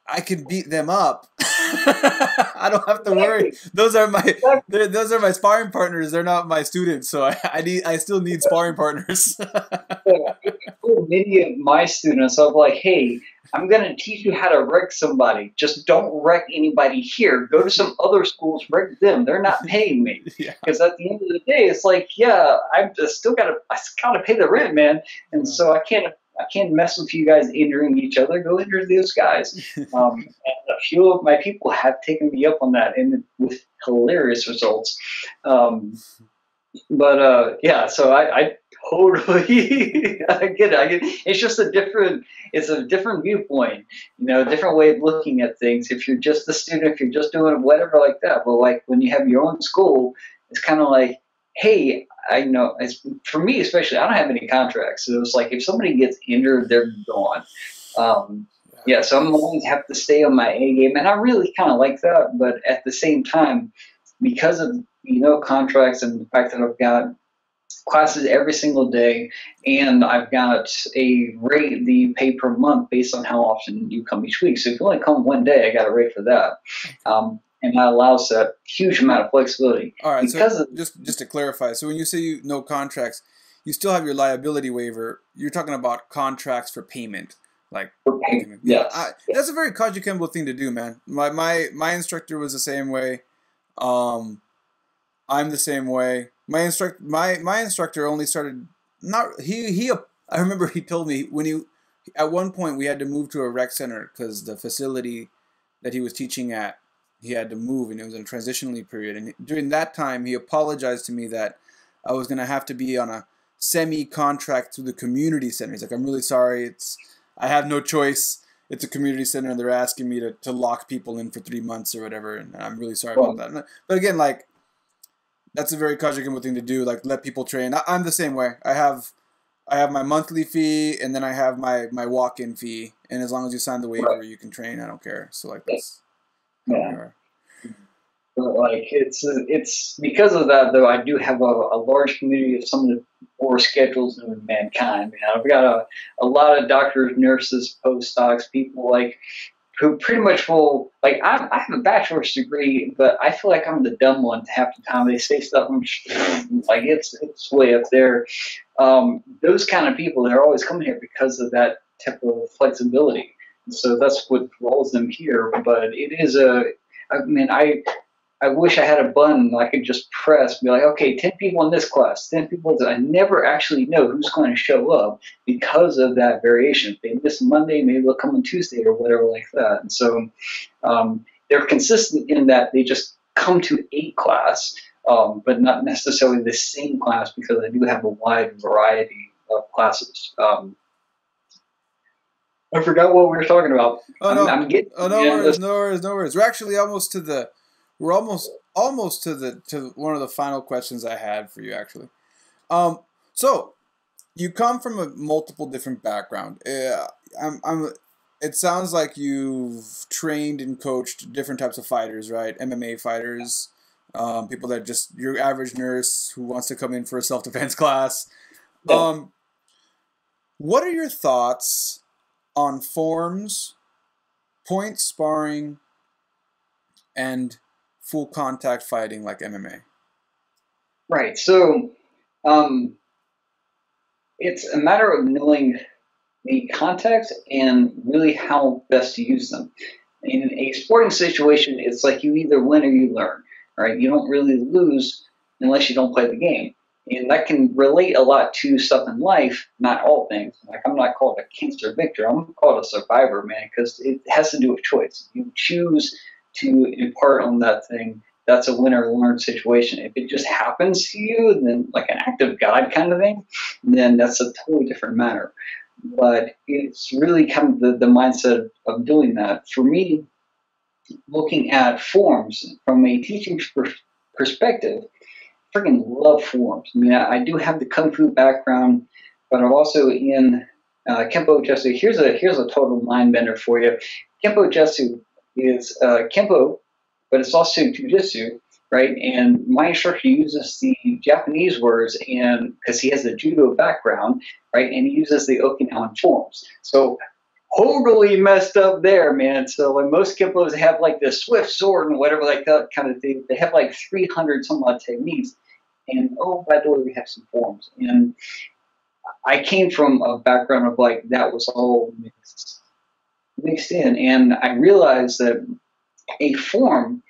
I can beat them up. (laughs) I don't have to worry. Those are my those are my sparring partners. They're not my students, so I, I need I still need sparring partners. (laughs) Many of my students, I'm like, hey, I'm going to teach you how to wreck somebody. Just don't wreck anybody here. Go to some other schools, wreck them. They're not (laughs) paying me. Yeah. Because at the end of the day, it's like, yeah, I've just still got to, I got to pay the rent, man. And so I can't, I can't mess with you guys injuring each other. Go injure those guys. (laughs) Um, and a few of my people have taken me up on that, and with hilarious results. Um, but uh, yeah, so I, I totally (laughs) I get it. I get It's just a different. It's a different viewpoint. You know, a different way of looking at things. If you're just a student, if you're just doing whatever like that. But like when you have your own school, it's kind of like, hey, I know. For me, especially, I don't have any contracts, so it's like if somebody gets injured, they're gone. Um, yeah, so I'm always have to stay on my A game, and I really kind of like that. But at the same time, because of you know contracts and the fact that I've got classes every single day, and I've got a rate you pay per month based on how often you come each week. So if you only come one day, I got a rate for that, um, and that allows that huge amount of flexibility. All right. Because So just just to clarify, so when you say you no contracts, you still have your liability waiver. You're talking about contracts for payment, like For pay- Yeah, yes. I, that's a very Kajukenbo thing to do, man. My my my instructor was the same way. Um, I'm the same way. My instruct my my instructor only started not he he. I remember he told me when he at one point we had to move to a rec center because the facility that he was teaching at he had to move and it was in a transitionally period and during that time he apologized to me that I was gonna have to be on a semi contract through the community center. He's like, I'm really sorry. It's I have no choice. It's a community center, and they're asking me to, to lock people in for three months or whatever, and I'm really sorry about that. But again, like that's a very Kajukenbo thing to do. Like let people train. I, I'm the same way. I have I have my monthly fee, and then I have my my walk in fee, and as long as you sign the waiver, Right. you can train. I don't care. So like that's Yeah. But like it's it's because of that though I do have a, a large community of some of the poor schedules of mankind. Man, I've got a, a lot of doctors, nurses, postdocs, people like who pretty much will like I, I have a bachelor's degree, but I feel like I'm the dumb one half the time. They say stuff I'm just, like it's it's way up there. Um, those kind of people they're always coming here because of that type of flexibility. So that's what draws them here. But it is a I mean I I wish I had a button I could just press, be like, okay, 10 people in this class, 10 people. this-" I never actually know who's going to show up because of that variation. If they miss Monday, maybe they'll come on Tuesday or whatever like that. And so um, they're consistent in that they just come to a class, um, but not necessarily the same class because I do have a wide variety of classes. Um, I forgot what we were talking about. Oh I'm, no! I'm getting Oh no yeah, worries, no worries, no worries. We're actually almost to the, we're almost almost to the to one of the final questions I had for you actually. Um, so you come from a multiple different background. Uh, I'm I'm. It sounds like you've trained and coached different types of fighters, right? MMA fighters, um, people that just your average nurse who wants to come in for a self defense (laughs) class. Um, what are your thoughts on forms, point sparring, and full contact fighting like MMA? Right. So, um, it's a matter of knowing the context and really how best to use them. In a sporting situation, it's like you either win or you learn. Right? You don't really lose unless you don't play the game. And that can relate a lot to stuff in life, not all things. Like, I'm not called a cancer victor, I'm called a survivor, man, because it has to do with choice. You choose to impart on that thing that's a win or learn situation. If it just happens to you, then like an act of God kind of thing, then that's a totally different matter. But it's really kind of the, the mindset of doing that. For me, looking at forms from a teaching per- perspective, freaking love forms. I mean, I, I do have the kung fu background, but I'm also in uh, Kempo Jutsu. Here's a here's a total mind bender for you. Kempo Jutsu is uh, Kempo but it's also jujitsu, right? And my instructor uses the Japanese words, and because he has a judo background, right, and he uses the Okinawan forms. So totally messed up there, man. So like most kempos have like the swift sword and whatever like that kind of thing. They have like 300 some odd techniques, and oh, by the way, we have some forms. And I came from a background of like that was all mixed mixed in, and I realized that a form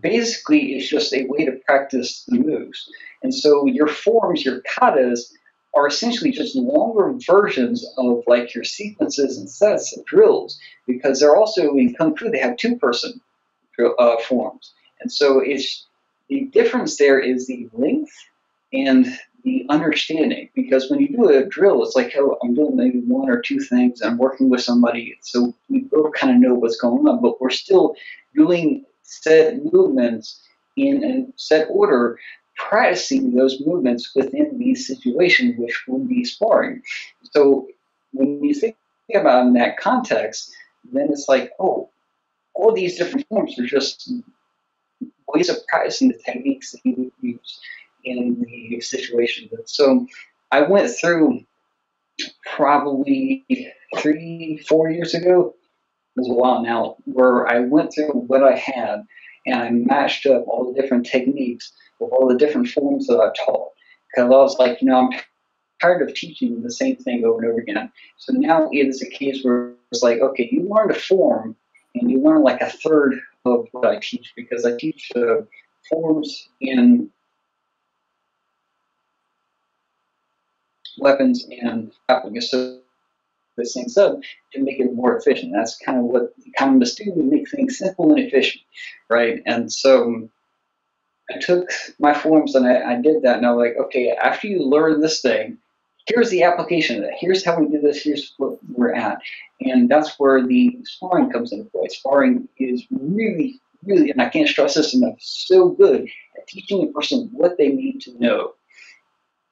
basically is just a way to practice the moves. And so your forms, your katas, are essentially just longer versions of like your sequences and sets of drills because they're also in kung fu they have two person uh, forms and so it's the difference there is the length and the understanding because when you do a drill it's like oh i'm doing maybe one or two things i'm working with somebody so we both kind of know what's going on but we're still doing set movements in a set order practicing those movements within these situations, which would be sparring. So when you think about in that context, then it's like, oh, all these different forms are just ways of practicing the techniques that you would use in the situation. So I went through probably three, four years ago, it was a while now, where I went through what I had and I matched up all the different techniques with all the different forms that I've taught. Because I was like, you know, I'm tired of teaching the same thing over and over again. So now it is a case where it's like, okay, you learned a form and you learn like a third of what I teach because I teach uh, forms in weapons and grappling. So this thing so to make it more efficient. That's kind of what economists do. We make things simple and efficient, right? And so I took my forms and I, I did that, and I was like, okay, after you learn this thing, here's the application of that. Here's how we do this. Here's what we're at, and that's where the sparring comes into play. Sparring is really, really, and I can't stress this enough, so good at teaching a person what they need to know.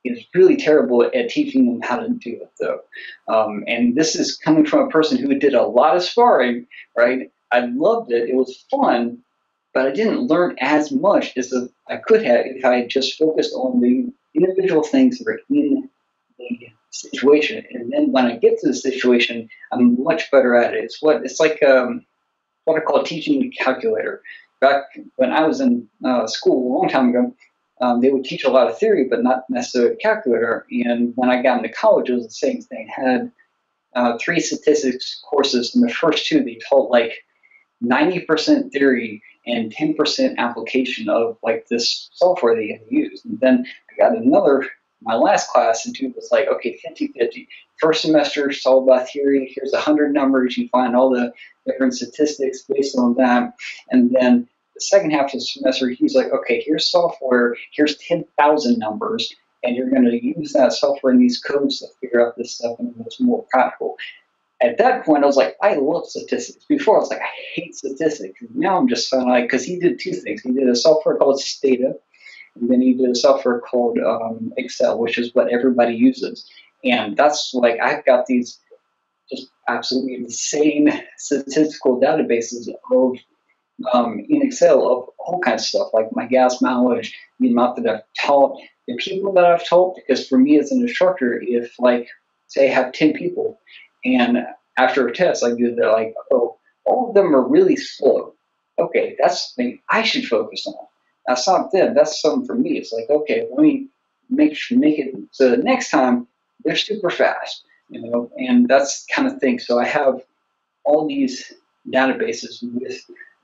Is really terrible at teaching them how to do it, though. Um, and this is coming from a person who did a lot of sparring, right? I loved it. It was fun, but I didn't learn as much as I could have if I had just focused on the individual things that are in the situation. And then when I get to the situation, I'm much better at it. It's what it's like um, what I call teaching the calculator. Back when I was in uh, school a long time ago, um, they would teach a lot of theory, but not necessarily calculator. And when I got into college, it was the same thing. I had uh, three statistics courses, and the first two they taught like 90% theory and 10% application of like this software they have used. And then I got another, my last class into was like, okay, 50 50. First semester, all about theory. Here's 100 numbers. You find all the different statistics based on that. And then the second half of the semester, he's like, okay, here's software. Here's 10,000 numbers. And you're going to use that software and these codes to figure out this stuff and it's more practical at that point, I was like, I love statistics. Before, I was like, I hate statistics. Now I'm just kind of like, because he did two things. He did a software called Stata, and then he did a software called um, Excel, which is what everybody uses. And that's like, I've got these just absolutely insane (laughs) statistical databases of um, in Excel of all kinds of stuff, like my gas mileage, the amount that I've taught, the people that I've taught. Because for me as an instructor, if like, say I have 10 people, and after a test, I do they're like, oh, all of them are really slow. Okay, that's the thing I should focus on. That's not them. That's something for me. It's like, okay, let me make make it so the next time they're super fast, you know, and that's kind of thing. So I have all these databases with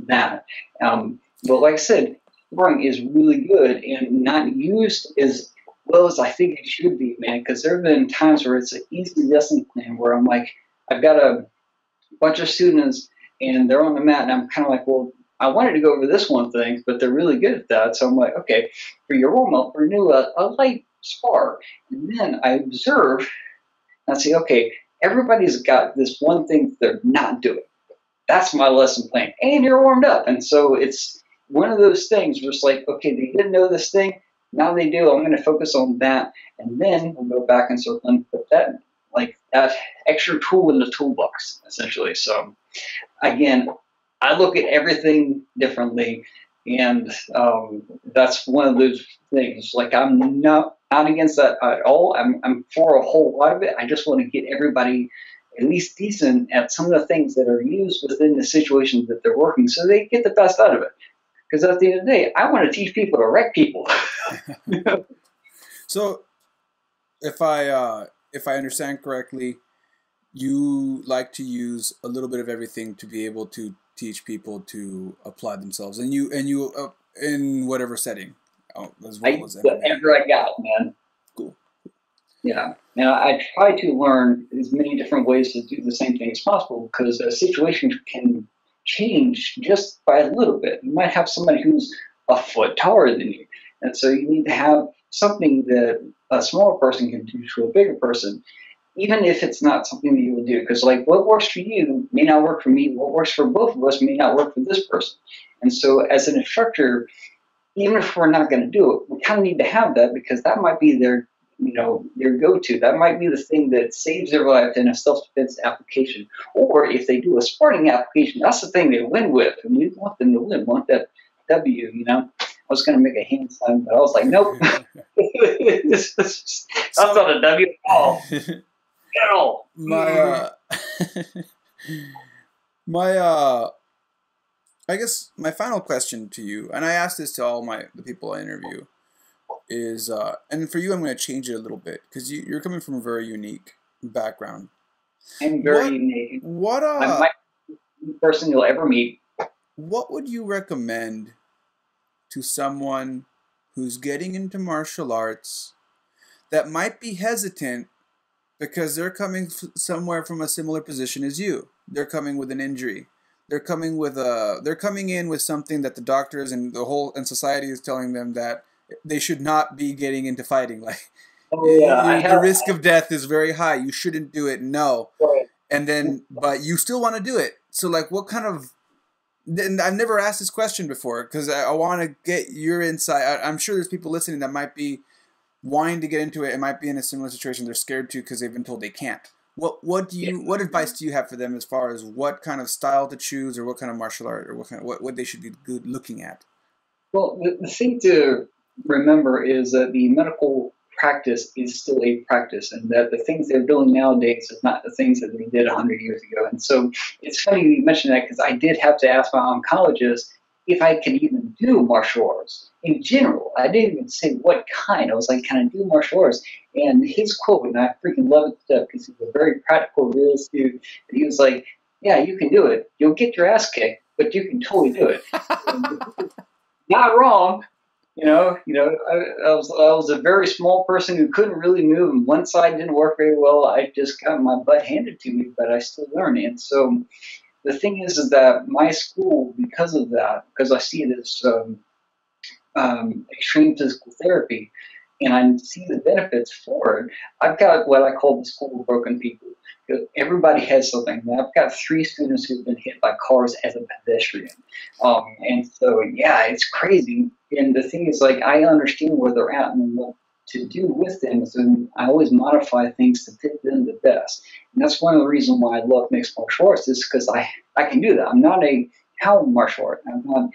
that. Um, but like I said, sparring is really good and not used as well as I think it should be, man, because there have been times where it's an easy lesson plan where I'm like, I've got a bunch of students and they're on the mat, and I'm kind of like, well, I wanted to go over this one thing, but they're really good at that. So I'm like, okay, for your warm up, renew a, a light spar. And then I observe and I say, okay, everybody's got this one thing they're not doing. That's my lesson plan. And you're warmed up. And so it's one of those things where it's like, okay, they didn't know this thing. Now they do. I'm going to focus on that, and then we'll go back and circle and put that like that extra tool in the toolbox, essentially. So again, I look at everything differently, and um, that's one of those things. Like I'm not not against that at all. I'm I'm for a whole lot of it. I just want to get everybody at least decent at some of the things that are used within the situations that they're working, so they get the best out of it. Because at the end of the day, I want to teach people to wreck people. (laughs) so, if I uh, if I understand correctly, you like to use a little bit of everything to be able to teach people to apply themselves, and you and you uh, in whatever setting, oh, as well I, as whatever I got, man. Cool. Yeah, Now I try to learn as many different ways to do the same thing as possible because a situation can change just by a little bit. You might have somebody who's a foot taller than you, and so you need to have something that a smaller person can do to a bigger person even if it's not something that you will do, because like what works for you may not work for me, what works for both of us may not work for this person. And so as an instructor, even if we're not going to do it, we kind of need to have that because that might be their, you know, their go-to. That might be the thing that saves their life in a self-defense application. Or if they do a sporting application, that's the thing they win with, and we want them to win, we want that W, you know. I was going to make a hand sign, but I was like, nope. (laughs) (laughs) that's not a W at all. (laughs) No. My uh, (laughs) my uh, I guess my final question to you, and I ask this to all my the people I interview, is uh, and for you, I'm going to change it a little bit because you, you're coming from a very unique background. I'm very what, unique. What uh, I'm my person you'll ever meet. What would you recommend to someone who's getting into martial arts that might be hesitant because they're coming f- somewhere from a similar position as you. They're coming with an injury. They're coming with a. They're coming in with something that the doctors and the whole and society is telling them that they should not be getting into fighting. (laughs) Like, oh, yeah, the have, risk of death is very high. You shouldn't do it. No. Right. And then, but you still want to do it. So, like, what kind of and I've never asked this question before because I, I want to get your insight. I, am sure there's people listening that might be wanting to get into it and might be in a similar situation they're scared to because they've been told they can't. What what do you what advice do you have for them as far as what kind of style to choose or what kind of martial art or what kind of, what, what they should be good looking at? Well, the, the thing to remember is that the medical practice is still a practice, and that the things they're doing nowadays is not the things that they did 100 years ago. And so it's funny you mention that because I did have to ask my oncologist if I could even do martial arts in general. I didn't even say what kind. I was like, can I do martial arts? And his quote, and I freaking love it because he's a very practical, realist dude. And he was like, yeah, you can do it. You'll get your ass kicked, but you can totally do it. (laughs) Not wrong. You know, you know, I, I, was I was a very small person who couldn't really move, and one side didn't work very well. I just got my butt handed to me, but I still learned. And so, the thing is, is that my school, because of that, because I see it as um, um, extreme physical therapy, and I see the benefits for it. I've got what I call the school of broken people. Everybody has something. I've got three students who've been hit by cars as a pedestrian, um, and so yeah, it's crazy. And the thing is, like, I understand where they're at and what to do with them. So I always modify things to fit them the best. And that's one of the reasons why I love mixed martial arts is because I, I can do that. I'm not a how martial art. I'm not,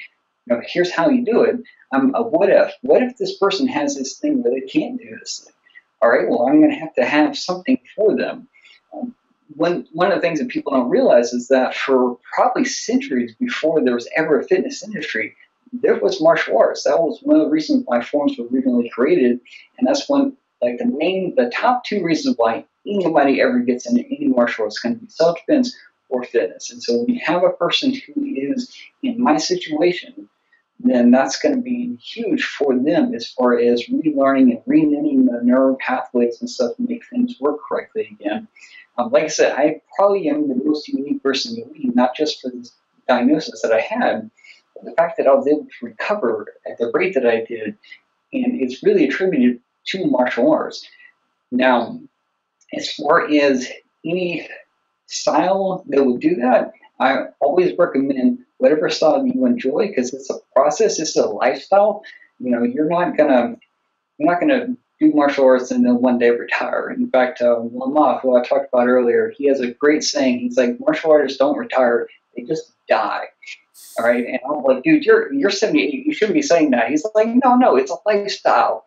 know, here's how you do it. A what if. What if this person has this thing where they can't do this thing? All right, well, I'm going to have to have something for them. Um, one, one of the things that people don't realize is that for probably centuries before there was ever a fitness industry, there was martial arts. That was one of the reasons why forms were originally created, and that's one like the main, the top two reasons why anybody ever gets into any martial arts going to be self-defense or fitness. And so when you have a person who is in my situation, then that's going to be huge for them as far as relearning and reknitting the neural pathways and stuff to make things work correctly again. Um, like I said, I probably am the most unique person to lead, not just for this diagnosis that I had, but the fact that I was able to recover at the rate that I did, and it's really attributed to martial arts. Now, as far as any style that would do that, I always recommend whatever style you enjoy because it's a process, it's a lifestyle. You know, you're not gonna you're not gonna do martial arts and then one day retire. In fact, uh, who I talked about earlier, he has a great saying. He's like, martial artists don't retire; they just die. All right, and I'm like, dude, you're you're 78. You shouldn't be saying that. He's like, no, no, it's a lifestyle.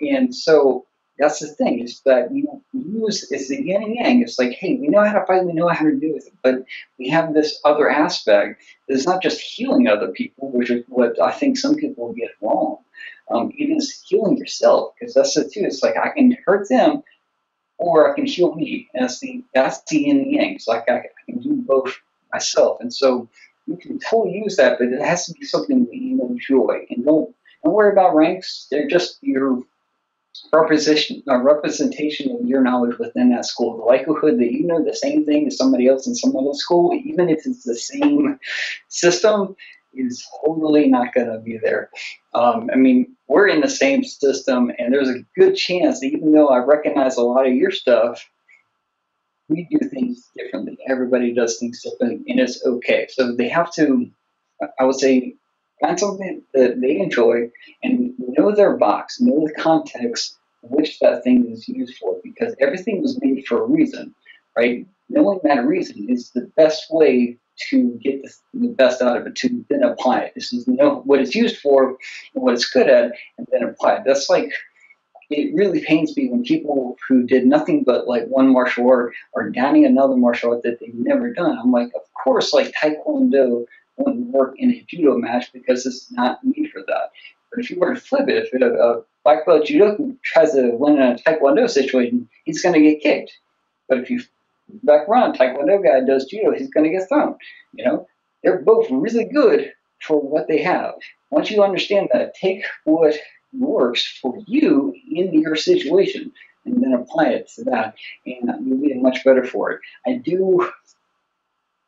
And so that's the thing is that you use it's the yin and yang. It's like, hey, we know how to fight, we know how to do it, but we have this other aspect. It's not just healing other people, which is what I think some people get wrong. Um, it is healing yourself because that's the too. It's like I can hurt them, or I can heal me. And that's the that's the yin and yang. It's like I, I can do both myself, and so you can totally use that, but it has to be something that you enjoy. And don't don't worry about ranks; they're just your representation a representation of your knowledge within that school. The likelihood that you know the same thing as somebody else in some other school, even if it's the same system, is totally not going to be there. Um, I mean, we're in the same system, and there's a good chance that even though I recognize a lot of your stuff, we do things differently. Everybody does things differently, and it's okay. So they have to, I would say, find something that they enjoy and know their box, know the context which that thing is used for, because everything was made for a reason, right? Knowing that reason is the best way to get the, the best out of it, to then apply it. This is know what it's used for and what it's good at, and then apply it. That's like it really pains me when people who did nothing but like one martial art are downing another martial art that they've never done. I'm like, of course, like Taekwondo wouldn't work in a judo match because it's not made for that. But if you were to flip it, if a, a black belt judo tries to win in a Taekwondo situation, he's going to get kicked. But if you back around, Taekwondo guy does judo, he's going to get thrown. You know, they're both really good for what they have. Once you understand that, take what works for you in your situation and then apply it to that, and you'll be much better for it. I do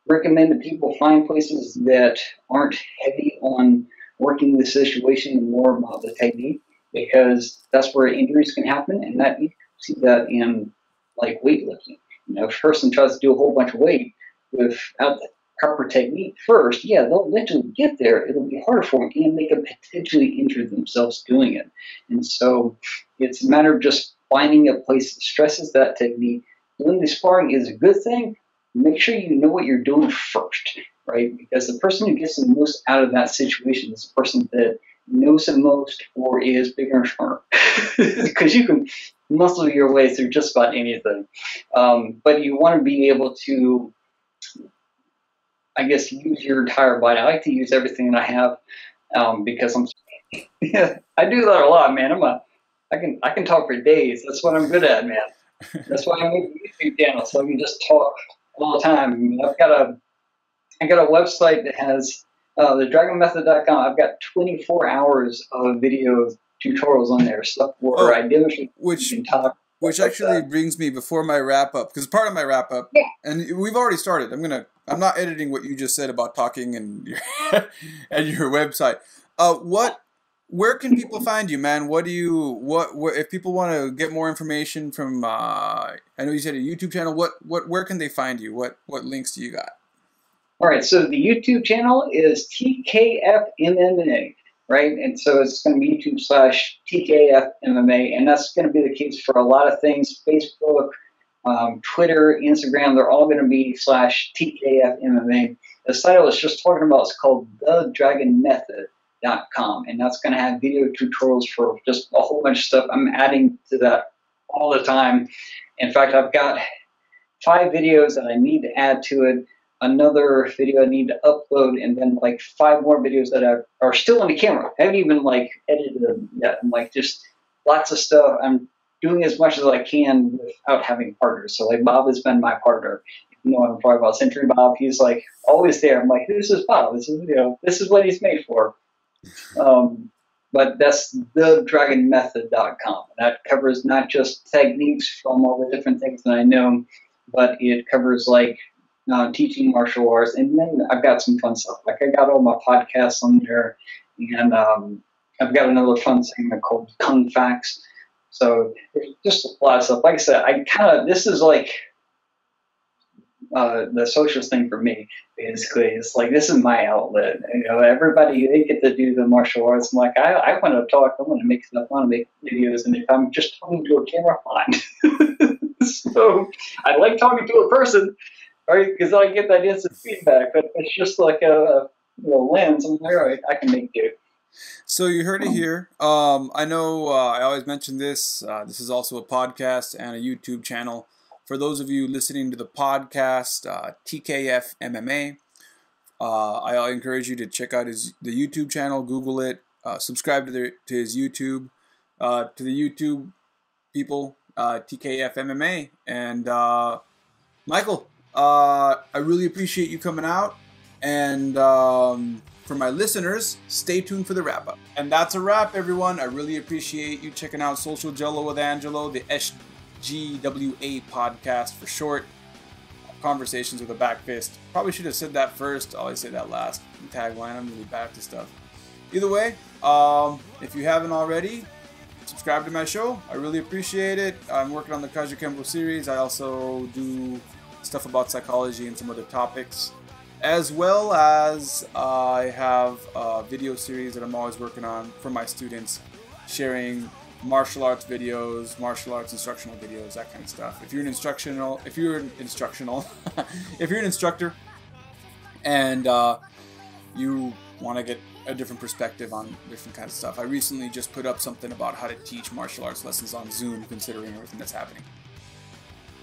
recommend that people find places that aren't heavy on working the situation more about the technique because that's where injuries can happen, and that you see that in like weightlifting. You know, if a person tries to do a whole bunch of weight without the proper technique first, yeah, they'll eventually get there. It'll be harder for them, and they could potentially injure themselves doing it. And so, it's a matter of just finding a place that stresses that technique. Doing the sparring is a good thing. Make sure you know what you're doing first, right? Because the person who gets the most out of that situation is the person that knows the most or is bigger and stronger. (laughs) Because you can muscle your way through just about anything. Um, but you want to be able to, I guess, use your entire body. I like to use everything that I have um, because I'm. Yeah, (laughs) I do that a lot, man. I'm a. I can I can talk for days. That's what I'm good at, man. (laughs) That's why I made a YouTube channel so I can just talk all the time. I mean, I've got a I got a website that has uh, the dragonmethod.com. I've got 24 hours of video tutorials on there, stuff where Oh, I demonstrate which- and talk. Which actually that. brings me before my wrap up, because part of my wrap up, Yeah. and we've already started. I'm gonna, I'm not editing what you just said about talking and your, (laughs) and your website. Uh, what, where can people find you, man? What do you, what, what if people want to get more information from? Uh, I know you said a YouTube channel. What, what, where can they find you? What, what links do you got? All right, so the YouTube channel is TKF MMA, right? And so it's going to be YouTube slash TKF MMA, and that's going to be the case for a lot of things Facebook, um, Twitter, Instagram, they're all going to be slash TKF MMA. The site I was just talking about is called thedragonmethod.com, and that's going to have video tutorials for just a whole bunch of stuff. I'm adding to that all the time. In fact, I've got five videos that I need to add to it another video I need to upload, and then like five more videos that are, are still on the camera. I haven't even like edited them yet. I'm like just lots of stuff. I'm doing as much as I can without having partners. So like Bob has been my partner. You know I'm talking about Century Bob. He's like always there. I'm like, this is Bob. This is you know this is what he's made for. Um, but that's thedragonmethod.com. That covers not just techniques from all the different things that I know, but it covers like uh, teaching martial arts, and then I've got some fun stuff. Like I got all my podcasts on there, and um, I've got another fun segment called Kung Facts. So just a lot of stuff. Like I said, I kind of this is like uh, the socialist thing for me. Basically, it's like this is my outlet. You know, everybody they get to do the martial arts. I'm like, I, I want to talk. I want to make stuff. I want to make videos, and if I'm just talking to a camera, fine. (laughs) so I like talking to a person right? Because I get that instant feedback, but it's just like a, a lens. I'm like, all right, I can make do. So you heard it here. Um, I know uh, I always mention this. Uh, this is also a podcast and a YouTube channel. For those of you listening to the podcast, uh, TKF MMA, uh, I encourage you to check out his the YouTube channel. Google it. Uh, subscribe to the to his YouTube. Uh, to the YouTube people, TKF MMA. And Michael, uh, I really appreciate you coming out. And um, for my listeners, stay tuned for the wrap up. And that's a wrap, everyone. I really appreciate you checking out Social Jello with Angelo, the SGWA podcast for short. Conversations with a back fist. Probably should have said that first. I always say that last. Tagline. I'm really bad at this stuff. Either way, um, if you haven't already, subscribe to my show. I really appreciate it. I'm working on the Kajukenbo series. I also do stuff about psychology and some other topics as well as uh, I have a video series that I'm always working on for my students, sharing martial arts videos, martial arts instructional videos, that kind of stuff. If you're an instructional, if you're an instructional, (laughs) if you're an instructor, and uh, you want to get a different perspective on different kinds of stuff, I recently just put up something about how to teach martial arts lessons on Zoom, considering everything that's happening.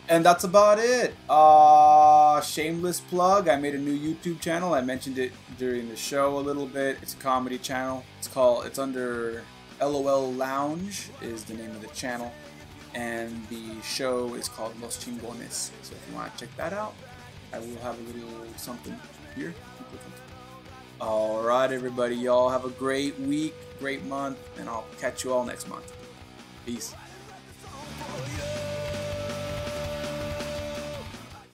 And that's about it. Uh, shameless plug. I made a new YouTube channel. I mentioned it during the show a little bit. It's a comedy channel. It's called. It's under LOL Lounge is the name of the channel, and the show is called Los Chingones. So if you want to check that out, I will have a little something here. All right, everybody. Y'all have a great week, great month, and I'll catch you all next month. Peace.